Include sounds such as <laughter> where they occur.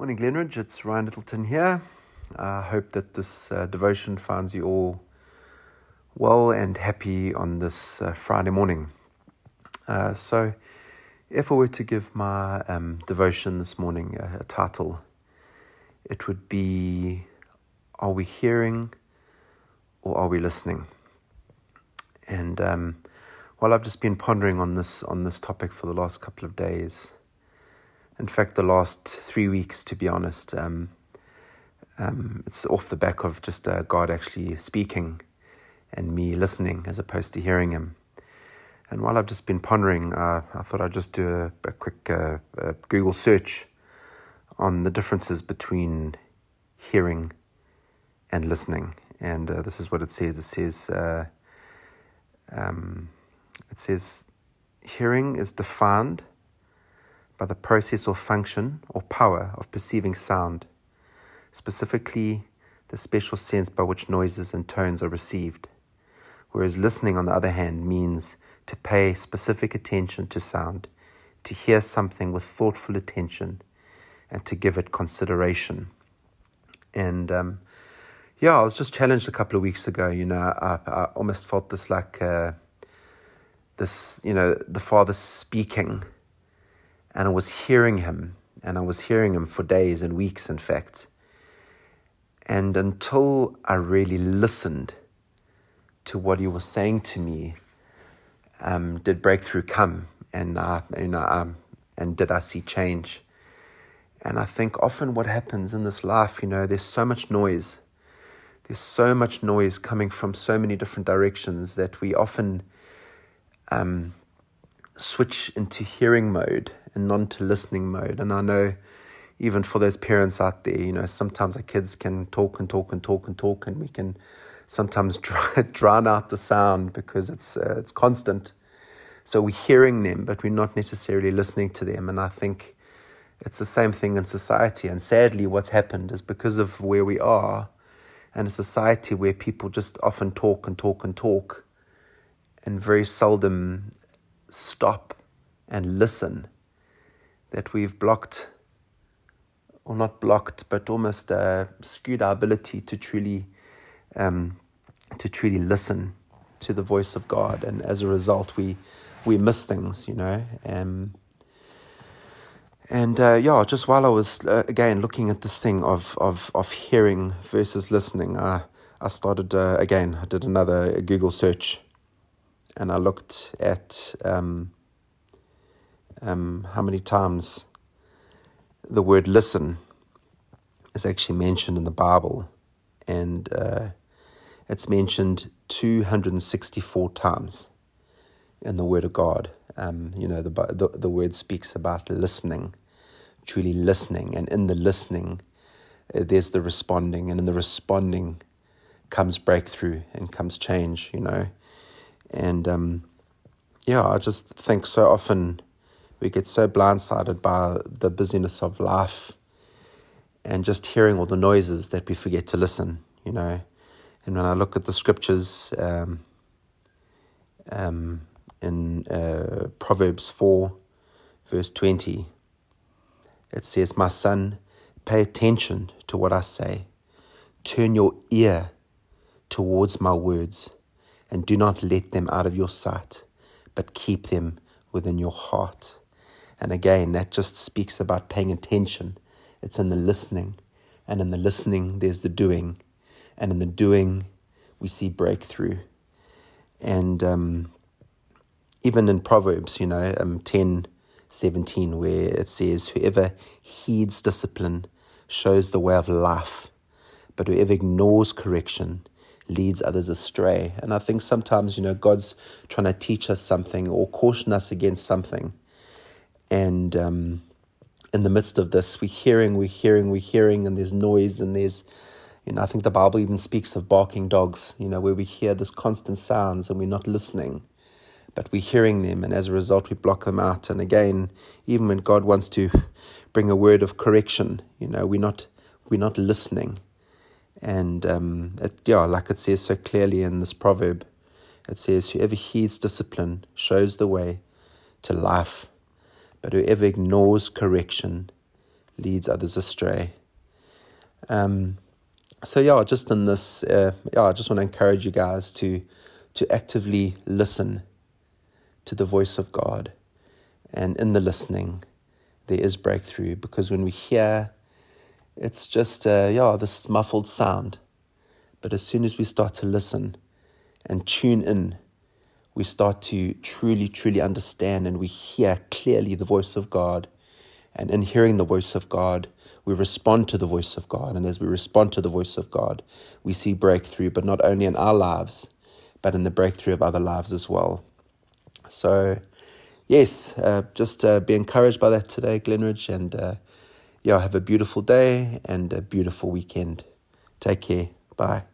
Morning, Glenridge. It's Ryan Littleton here. I hope that this uh, devotion finds you all well and happy on this uh, Friday morning. Uh, so, if I were to give my um, devotion this morning a, a title, it would be Are we hearing or are we listening? And um, while I've just been pondering on this on this topic for the last couple of days, in fact, the last three weeks, to be honest. Um, um, it's off the back of just uh, God actually speaking and me listening as opposed to hearing Him. And while I've just been pondering, uh, I thought I'd just do a, a quick uh, a Google search on the differences between hearing and listening. And uh, this is what it says. It says, uh, um, it says, hearing is defined by the process or function or power of perceiving sound, specifically the special sense by which noises and tones are received. Whereas listening, on the other hand, means to pay specific attention to sound, to hear something with thoughtful attention, and to give it consideration. And um, yeah, I was just challenged a couple of weeks ago. You know, I, I almost felt this like uh, this, you know, the Father speaking and I was hearing him, and I was hearing him for days and weeks, in fact. And until I really listened to what he was saying to me, um, did breakthrough come, and uh, know, um, and did I see change? And I think often what happens in this life, you know, there's so much noise. There's so much noise coming from so many different directions that we often um, switch into hearing mode and not to listening mode. And I know even for those parents out there, you know, sometimes our kids can talk and talk and talk and talk, and we can sometimes <laughs> drown out the sound because it's uh, it's constant. So we're hearing them, but we're not necessarily listening to them. And I think it's the same thing in society. And sadly, what's happened is because of where we are, and a society where people just often talk and talk and talk, and very seldom stop and listen that we've blocked, or not blocked, but almost uh, skewed our ability to truly, um, to truly listen to the voice of God, and as a result, we we miss things, you know. Um, and uh, yeah, just while I was uh, again looking at this thing of of of hearing versus listening, I I started uh, again. I did another Google search, and I looked at um, um, how many times the word listen is actually mentioned in the Bible, and uh, it's mentioned 264 times in the Word of God. Um, you know, the, the, the word speaks about listening, truly listening, and in the listening, uh, there's the responding, and in the responding comes breakthrough and comes change. You know, and um, yeah, I just think so often we get so blindsided by the busyness of life and just hearing all the noises that we forget to listen, you know. And when I look at the scriptures um, um, in uh, Proverbs 4, verse 20, it says, My son, pay attention to what I say. Turn your ear towards my words, and do not let them out of your sight, but keep them within your heart. And again, that just speaks about paying attention. It's in the listening. And in the listening, there's the doing. And in the doing, we see breakthrough. And um, even in Proverbs, you know, um, 10 17, where it says, Whoever heeds discipline shows the way of life, but whoever ignores correction leads others astray. And I think sometimes, you know, God's trying to teach us something or caution us against something. And um, in the midst of this, we're hearing, we're hearing, we're hearing, and there's noise, and there's, you know, I think the Bible even speaks of barking dogs, you know, where we hear this constant sounds and we're not listening, but we're hearing them, and as a result, we block them out. And again, even when God wants to bring a word of correction, you know, we're not we're not listening. And um, it, yeah, like it says so clearly in this proverb, it says, "Whoever heeds discipline shows the way to life." But whoever ignores correction leads others astray. Um, so yeah, just in this, uh, yeah, I just want to encourage you guys to to actively listen to the voice of God, and in the listening, there is breakthrough because when we hear, it's just uh, yeah this muffled sound, but as soon as we start to listen and tune in, we start to truly, truly understand, and we hear clearly the voice of God, and in hearing the voice of God we respond to the voice of God. And as we respond to the voice of God, we see breakthrough, but not only in our lives, but in the breakthrough of other lives as well. So, yes, uh, just uh, be encouraged by that today, Glenridge. And uh, yeah, have a beautiful day and a beautiful weekend. Take care. Bye.